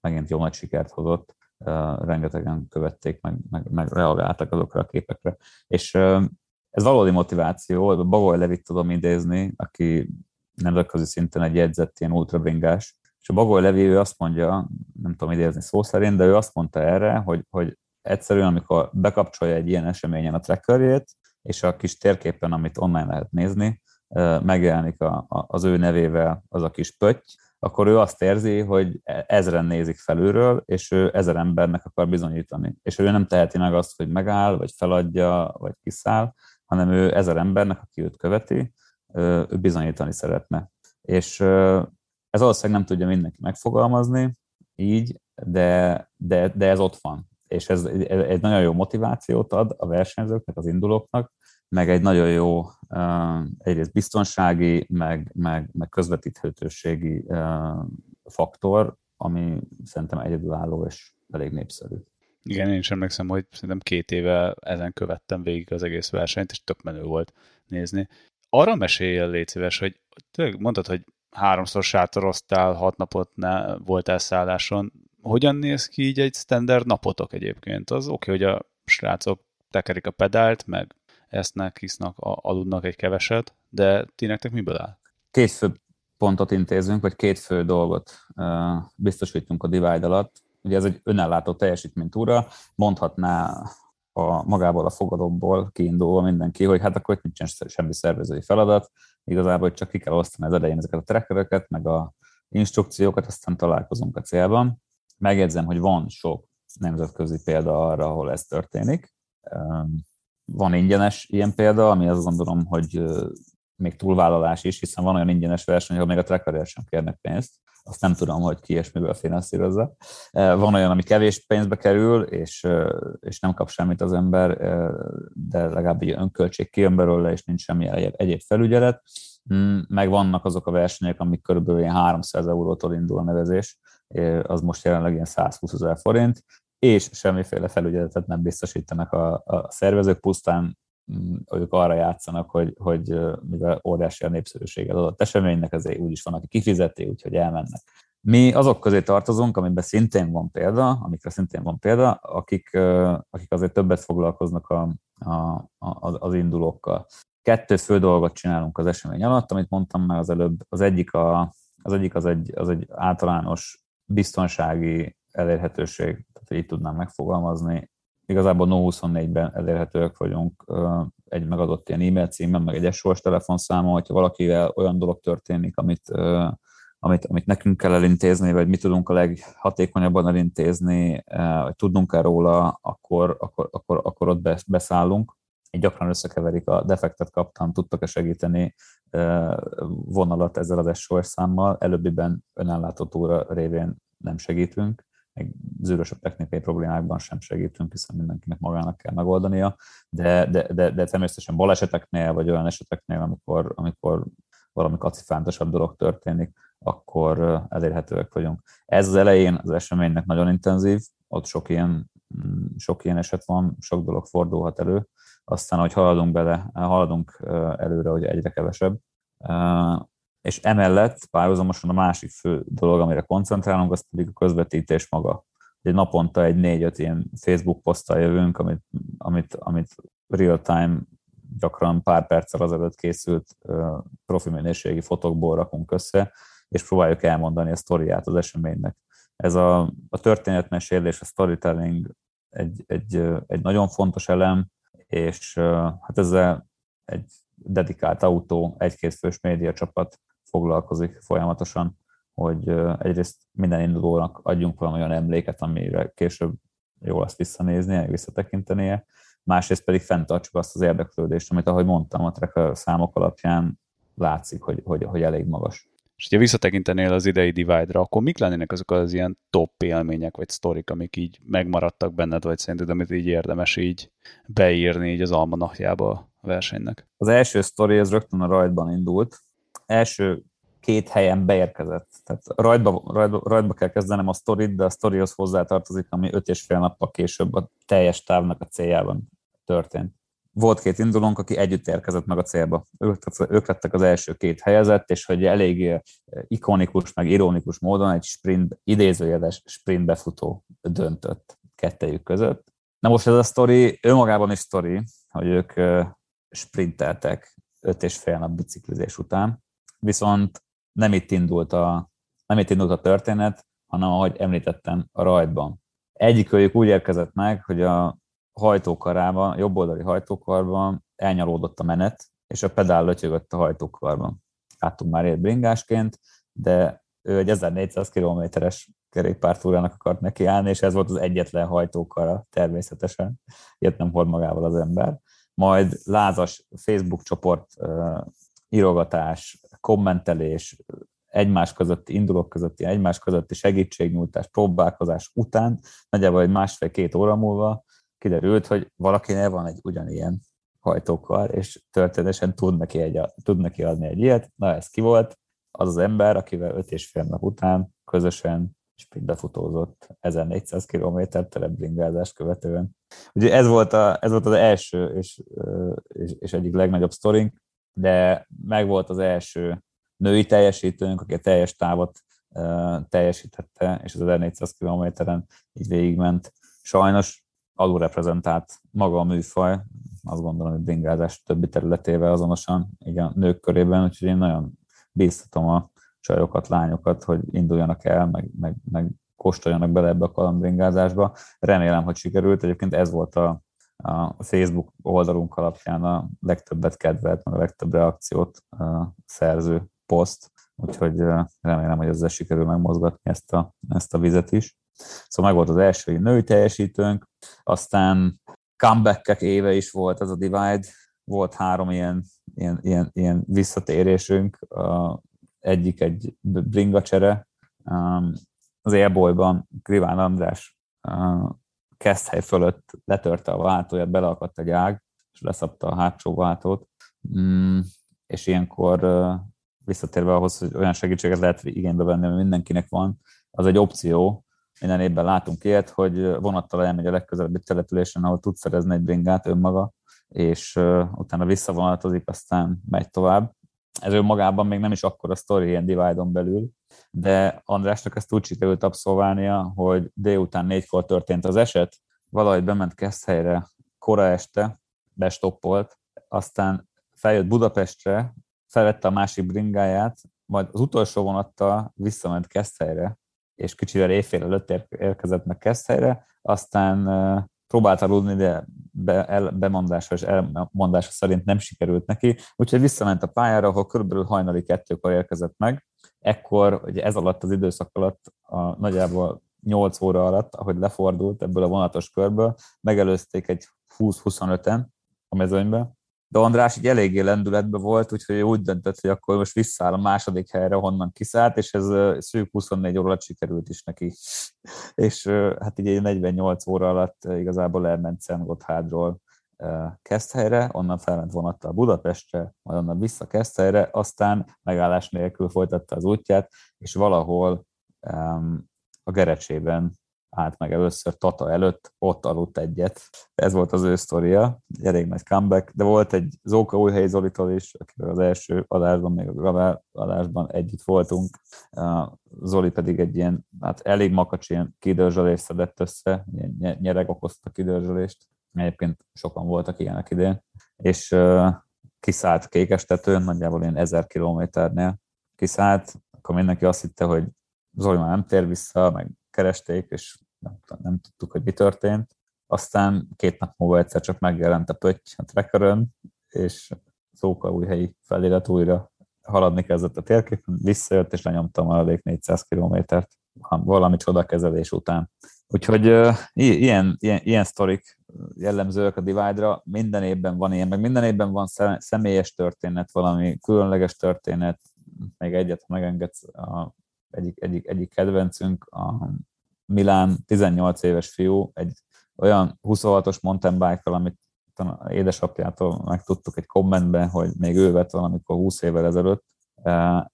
megint jó nagy sikert hozott, rengetegen követték, meg, meg, meg reagáltak azokra a képekre. És ez valódi motiváció, Bagoly Levit tudom idézni, aki nemzetközi szinten egy jegyzett ilyen ultrabringás, és a Bagoly Levi ő azt mondja, nem tudom idézni szó szerint, de ő azt mondta erre, hogy, hogy egyszerűen, amikor bekapcsolja egy ilyen eseményen a trackerjét, és a kis térképen, amit online lehet nézni, megjelenik a, a, az ő nevével az a kis pötty, akkor ő azt érzi, hogy ezeren nézik felülről, és ő ezer embernek akar bizonyítani. És ő nem teheti meg azt, hogy megáll, vagy feladja, vagy kiszáll, hanem ő ezer embernek, aki őt követi, ő bizonyítani szeretne. És ez valószínűleg nem tudja mindenki megfogalmazni így, de, de, de ez ott van. És ez egy nagyon jó motivációt ad a versenyzőknek, az indulóknak, meg egy nagyon jó egyrészt biztonsági, meg, meg, meg közvetíthetőségi faktor, ami szerintem egyedülálló és elég népszerű. Igen, én is emlékszem, hogy szerintem két éve ezen követtem végig az egész versenyt, és tök menő volt nézni. Arra mesélj légy szíves, hogy tényleg mondtad, hogy háromszor sátoroztál, hat napot ne, voltál szálláson. Hogyan néz ki így egy standard napotok egyébként? Az oké, okay, hogy a srácok tekerik a pedált, meg esznek, hisznak, aludnak egy keveset, de ti nektek miből áll? Két fő pontot intézünk, vagy két fő dolgot biztosítunk a Divide alatt. Ugye ez egy önellátó teljesítménytúra, mondhatná a, magából a fogadóból kiindulva mindenki, hogy hát akkor nincsen semmi szervezői feladat, igazából csak ki kell osztani az elején ezeket a trackereket, meg a instrukciókat, aztán találkozunk a célban. Megjegyzem, hogy van sok nemzetközi példa arra, ahol ez történik. Van ingyenes ilyen példa, ami azt gondolom, hogy még túlvállalás is, hiszen van olyan ingyenes verseny, ahol még a trackerért sem kérnek pénzt azt nem tudom, hogy ki és miből finanszírozza. Van olyan, ami kevés pénzbe kerül, és, és nem kap semmit az ember, de legalább egy önköltség kijön belőle, és nincs semmi egyéb felügyelet. Mm, meg vannak azok a versenyek, amik körülbelül ilyen 300 eurótól indul a nevezés, az most jelenleg ilyen 120 ezer forint, és semmiféle felügyeletet nem biztosítanak a, a szervezők, pusztán Mm, ők arra játszanak, hogy, hogy mivel óriási a népszerűség az adott eseménynek, ezért úgyis van, aki kifizeti, úgyhogy elmennek. Mi azok közé tartozunk, amiben szintén van példa, amikre szintén van példa, akik, akik azért többet foglalkoznak a, a, a, az indulókkal. Kettő fő dolgot csinálunk az esemény alatt, amit mondtam már az előbb. Az egyik, a, az, egyik az, egy, az egy általános biztonsági elérhetőség, tehát így tudnám megfogalmazni igazából No24-ben elérhetőek vagyunk egy megadott ilyen e-mail címen, meg egy SOS telefonszámon, hogyha valakivel olyan dolog történik, amit, amit, amit nekünk kell elintézni, vagy mi tudunk a leghatékonyabban elintézni, vagy tudnunk-e róla, akkor, akkor, akkor, akkor ott beszállunk. Gyakran összekeverik a defektet kaptam, tudtak-e segíteni vonalat ezzel az SOS számmal. Előbbiben önellátó túra révén nem segítünk meg zűrösebb technikai problémákban sem segítünk, hiszen mindenkinek magának kell megoldania, de, de, de, de természetesen baleseteknél, vagy olyan eseteknél, amikor, amikor valami kacifántosabb dolog történik, akkor elérhetőek vagyunk. Ez az elején az eseménynek nagyon intenzív, ott sok ilyen, mm, sok ilyen eset van, sok dolog fordulhat elő, aztán, hogy haladunk bele, haladunk előre, hogy egyre kevesebb, és emellett párhuzamosan a másik fő dolog, amire koncentrálunk, az pedig a közvetítés maga. Egy naponta egy négy-öt ilyen Facebook poszttal jövünk, amit, amit, amit real-time gyakran pár perccel azelőtt készült profi minőségi fotokból rakunk össze, és próbáljuk elmondani a sztoriát az eseménynek. Ez a, a történetmesélés, a storytelling egy, egy, egy nagyon fontos elem, és hát ezzel egy dedikált autó, egy-két fős média csapat foglalkozik folyamatosan, hogy egyrészt minden indulónak adjunk valami olyan emléket, amire később jó lesz visszanézni, visszatekintenie, másrészt pedig fenntartsuk azt az érdeklődést, amit ahogy mondtam, a tracker számok alapján látszik, hogy, hogy, hogy elég magas. És ha visszatekintenél az idei Divide-ra, akkor mik lennének azok az ilyen top élmények, vagy sztorik, amik így megmaradtak benned, vagy szerinted, amit így érdemes így beírni így az almanakjába a versenynek? Az első sztori, az rögtön a rajtban indult. Első két helyen beérkezett. Tehát rajtba, rajtba, rajtba kell kezdenem a sztorit, de a sztorihoz hozzátartozik, ami öt és fél nappal később a teljes távnak a céljában történt. Volt két indulónk, aki együtt érkezett meg a célba. Ők, lettek az első két helyezett, és hogy elég eh, ikonikus, meg ironikus módon egy sprint, idézőjeles sprint befutó döntött kettejük között. Na most ez a sztori önmagában is sztori, hogy ők eh, sprinteltek öt és fél nap biciklizés után, viszont nem itt indult a, nem itt indult a történet, hanem ahogy említettem, a rajtban. Egyikőjük úgy érkezett meg, hogy a hajtókarában, a jobboldali hajtókarban elnyalódott a menet, és a pedál lötyögött a hajtókarban. Láttuk már ilyet bringásként, de ő egy 1400 kilométeres kerékpártúrának akart nekiállni, és ez volt az egyetlen hajtókara természetesen. Ilyet nem hord magával az ember. Majd lázas Facebook csoport írogatás, kommentelés, egymás közötti, indulók közötti, egymás közötti segítségnyújtás, próbálkozás után, nagyjából egy másfél-két óra múlva kiderült, hogy valakinél van egy ugyanilyen hajtókar, és történetesen tud neki, egy, tud neki adni egy ilyet. Na, ez ki volt? Az az ember, akivel öt és fél nap után közösen sprintbe futózott 1400 km telebringázást követően. Ugye ez volt, a, ez volt az első és, és, és egyik legnagyobb sztorink, de meg volt az első női teljesítőnk, aki a teljes távot teljesítette, és az 1400 kilométeren így végigment. Sajnos alulreprezentált maga a műfaj, azt gondolom, hogy bringázás többi területével azonosan, a nők körében, úgyhogy én nagyon bíztatom a csajokat, lányokat, hogy induljanak el, meg, meg, meg kóstoljanak bele ebbe a kalambringázásba. Remélem, hogy sikerült. Egyébként ez volt a, a Facebook oldalunk alapján a legtöbbet kedvelt, meg a legtöbb reakciót a szerző poszt, úgyhogy remélem, hogy ezzel sikerül megmozgatni ezt a, ezt a vizet is. Szóval meg volt az első női teljesítőnk, aztán comeback éve is volt ez a Divide, volt három ilyen, ilyen, ilyen, ilyen visszatérésünk, egyik egy bringa csere, az Airboyban Kriván András Keszthely fölött letörte a váltóját, beleakadt egy ág, és leszapta a hátsó váltót, mm, és ilyenkor visszatérve ahhoz, hogy olyan segítséget lehet igénybe venni, ami mindenkinek van, az egy opció, minden évben látunk ilyet, hogy vonattal elmegy a legközelebbi településen, ahol tud szerezni egy bringát önmaga, és utána visszavonatozik, aztán megy tovább. Ez önmagában még nem is akkor a sztori ilyen divide-on belül, de Andrásnak ezt úgy sikerült abszolválnia, hogy délután négykor történt az eset, valahogy bement Keszthelyre kora este, bestoppolt, aztán feljött Budapestre, felvette a másik bringáját, majd az utolsó vonattal visszament Keszthelyre, és kicsivel éjfél előtt érkezett meg Keszthelyre, aztán próbált aludni, de be, el, bemondása és elmondása szerint nem sikerült neki, úgyhogy visszament a pályára, ahol körülbelül hajnali kettőkor érkezett meg. Ekkor, ugye ez alatt az időszak alatt, a, nagyjából 8 óra alatt, ahogy lefordult ebből a vonatos körből, megelőzték egy 20-25-en a mezőnybe, de András így eléggé lendületben volt, úgyhogy úgy döntött, hogy akkor most visszaáll a második helyre, honnan kiszállt, és ez szűk 24 óra alatt sikerült is neki. és hát így 48 óra alatt igazából elment Szent Gotthardról Keszthelyre, onnan felment vonattal Budapestre, majd onnan vissza Keszthelyre, aztán megállás nélkül folytatta az útját, és valahol um, a Gerecsében állt meg először Tata előtt, ott aludt egyet. Ez volt az ő sztoria, elég nagy comeback, de volt egy Zóka Újhelyi Zolitól is, akivel az első adásban, még a Gravel adásban együtt voltunk. Zoli pedig egy ilyen, hát elég makacs ilyen kidörzsölést szedett össze, ilyen nyereg okozta kidörzsölést. Egyébként sokan voltak ilyenek idén. És kiszállt Kékestetőn, nagyjából ilyen ezer kilométernél kiszállt, akkor mindenki azt hitte, hogy Zoli már nem tér vissza, meg keresték, és nem, nem tudtuk, hogy mi történt. Aztán két nap múlva egyszer csak megjelent a pötty a trackerön, és Szóka új helyi felirat újra haladni kezdett a térképen, visszajött, és lenyomta a maradék 400 kilométert valami csodakezelés után. Úgyhogy uh, ilyen, ilyen, ilyen sztorik jellemzőek a Divide-ra, minden évben van ilyen, meg minden évben van személyes történet, valami különleges történet, még egyet megengedsz, a, egyik, egyik, egyik kedvencünk, a Milán 18 éves fiú, egy olyan 26-os mountain bike amit édesapjától megtudtuk egy kommentben, hogy még ő vett valamikor 20 évvel ezelőtt,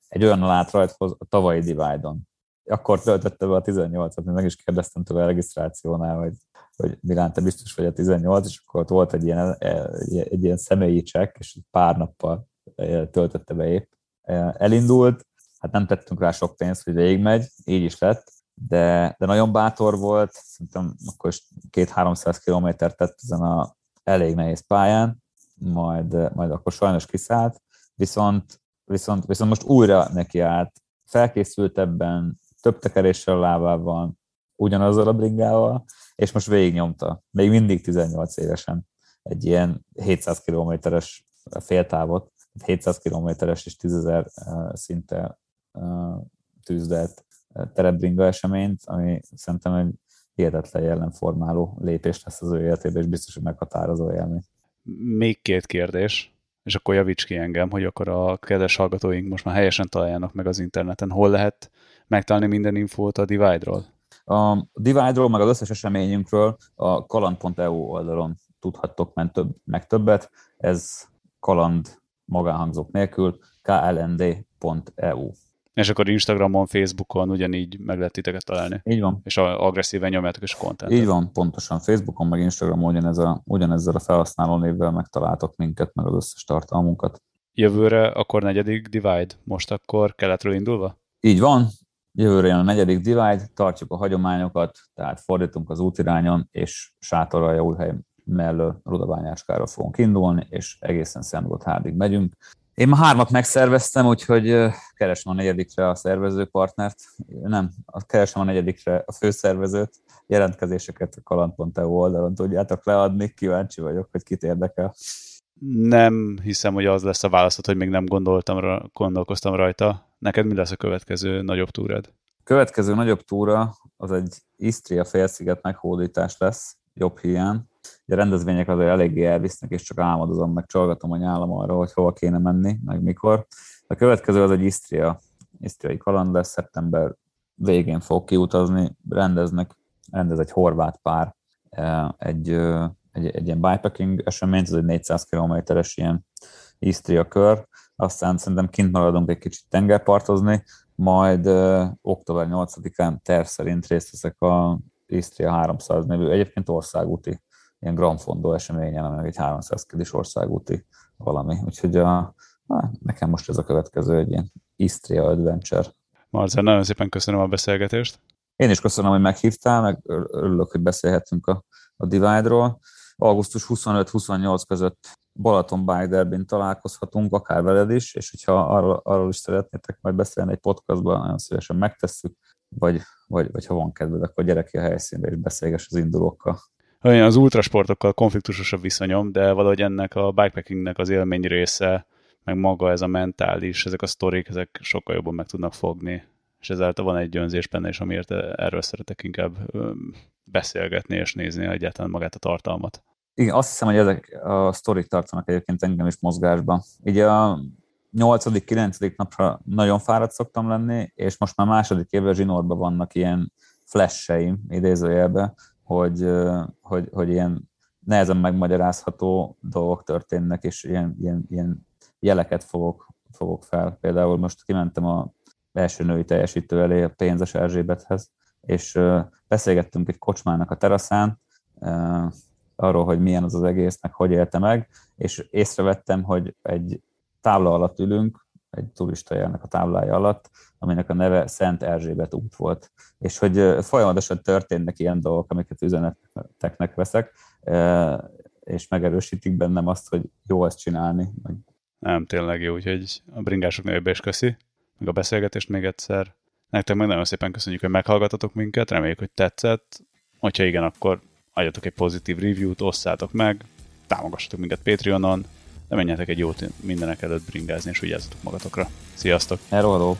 egy olyan állt rajthoz a tavalyi Divide-on. Akkor töltötte be a 18-at, meg is kérdeztem tőle a regisztrációnál, hogy, hogy Milán, te biztos vagy a 18, és akkor ott volt egy ilyen, egy ilyen személyi csekk, és pár nappal töltötte be épp. Elindult, hát nem tettünk rá sok pénzt, hogy végigmegy, így is lett, de, de nagyon bátor volt, szerintem akkor is két-háromszáz kilométert tett ezen a elég nehéz pályán, majd, majd akkor sajnos kiszállt, viszont, viszont, viszont most újra neki állt, felkészültebben, több tekeréssel a lábával, ugyanazzal a bringával, és most végignyomta, még mindig 18 évesen egy ilyen 700 kilométeres féltávot, 700 kilométeres és 10.000 szinte tűzdelt terepbringa eseményt, ami szerintem egy hihetetlen jelenformáló lépés lesz az ő életében, és biztos, hogy meghatározó élmény. Még két kérdés, és akkor javíts ki engem, hogy akkor a kedves hallgatóink most már helyesen találjanak meg az interneten. Hol lehet megtalálni minden infót a Divide-ról? A Divide-ról, meg az összes eseményünkről a kaland.eu oldalon tudhattok meg, több, meg többet. Ez kaland magánhangzók nélkül, klnd.eu. És akkor Instagramon, Facebookon ugyanígy meg lehet titeket találni. Így van. És agresszíven nyomjátok is a kontentet. Így van, pontosan. Facebookon, meg Instagramon ugyanez a, ugyanezzel a felhasználó névvel megtaláltok minket, meg az összes tartalmunkat. Jövőre akkor negyedik Divide, most akkor keletről indulva? Így van, jövőre jön a negyedik Divide, tartjuk a hagyományokat, tehát fordítunk az útirányon, és sátorral új hely mellől Rudabányáskára fogunk indulni, és egészen Szentgotthárdig megyünk. Én ma hármat megszerveztem, úgyhogy keresem a negyedikre a szervezőpartnert. Nem, keresem a negyedikre a főszervezőt. Jelentkezéseket a kaland.eu oldalon tudjátok leadni. Kíváncsi vagyok, hogy kit érdekel. Nem hiszem, hogy az lesz a válaszod, hogy még nem gondoltam, gondolkoztam rajta. Neked mi lesz a következő nagyobb túrád? Következő nagyobb túra az egy Isztria félsziget meghódítás lesz, jobb hiány a rendezvények azért eléggé elvisznek, és csak álmodozom, meg csalgatom a nyálam arra, hogy hova kéne menni, meg mikor. A következő az egy Isztria, Isztriai kaland lesz, szeptember végén fog kiutazni, rendeznek, rendez egy horvát pár e, egy, egy, egy ilyen bikepacking eseményt, ez egy 400 kilométeres ilyen Isztria kör, aztán szerintem kint maradunk egy kicsit tengerpartozni, majd uh, október 8-án terv szerint részt veszek a Isztria 300 nevű, egyébként országúti ilyen Grand Fondo eseményen, ami egy 300 kis országúti valami. Úgyhogy a, na, nekem most ez a következő egy ilyen Istria Adventure. Marzel, nagyon szépen köszönöm a beszélgetést. Én is köszönöm, hogy meghívtál, meg örülök, hogy beszélhetünk a, a Divide-ról. Augusztus 25-28 között Balaton Bike Derbyn találkozhatunk, akár veled is, és hogyha arról, arról is szeretnétek majd beszélni egy podcastban, nagyon szívesen megtesszük, vagy, vagy, vagy ha van kedved, akkor gyere ki a helyszínre és beszélgess az indulókkal olyan az ultrasportokkal konfliktusosabb viszonyom, de valahogy ennek a bikepackingnek az élmény része, meg maga ez a mentális, ezek a sztorik, ezek sokkal jobban meg tudnak fogni, és ezáltal van egy önzés benne is, amiért erről szeretek inkább beszélgetni és nézni egyáltalán magát a tartalmat. Igen, azt hiszem, hogy ezek a sztorik tartanak egyébként engem is mozgásban. Így a 8.-9. napra nagyon fáradt szoktam lenni, és most már második évben zsinórban vannak ilyen flasheim, idézőjelben, hogy, hogy, hogy ilyen nehezen megmagyarázható dolgok történnek, és ilyen, ilyen, ilyen jeleket fogok, fogok fel. Például most kimentem a első női teljesítő elé, a pénzes Erzsébethez, és beszélgettünk egy kocsmának a teraszán, arról, hogy milyen az az egész, meg hogy élte meg, és észrevettem, hogy egy tábla alatt ülünk, egy turistajelnek a táblája alatt, aminek a neve Szent Erzsébet út volt. És hogy folyamatosan történnek ilyen dolgok, amiket üzeneteknek veszek, és megerősítik bennem azt, hogy jó ezt csinálni. Nem, tényleg jó, úgyhogy a bringások nevébe is köszi, meg a beszélgetést még egyszer. Nektek meg nagyon szépen köszönjük, hogy meghallgatotok minket, reméljük, hogy tetszett. Hogyha igen, akkor adjatok egy pozitív review-t, osszátok meg, támogassatok minket Patreonon, de menjetek egy jót mindenek előtt bringázni, és vigyázzatok magatokra. Sziasztok! Hello, hello.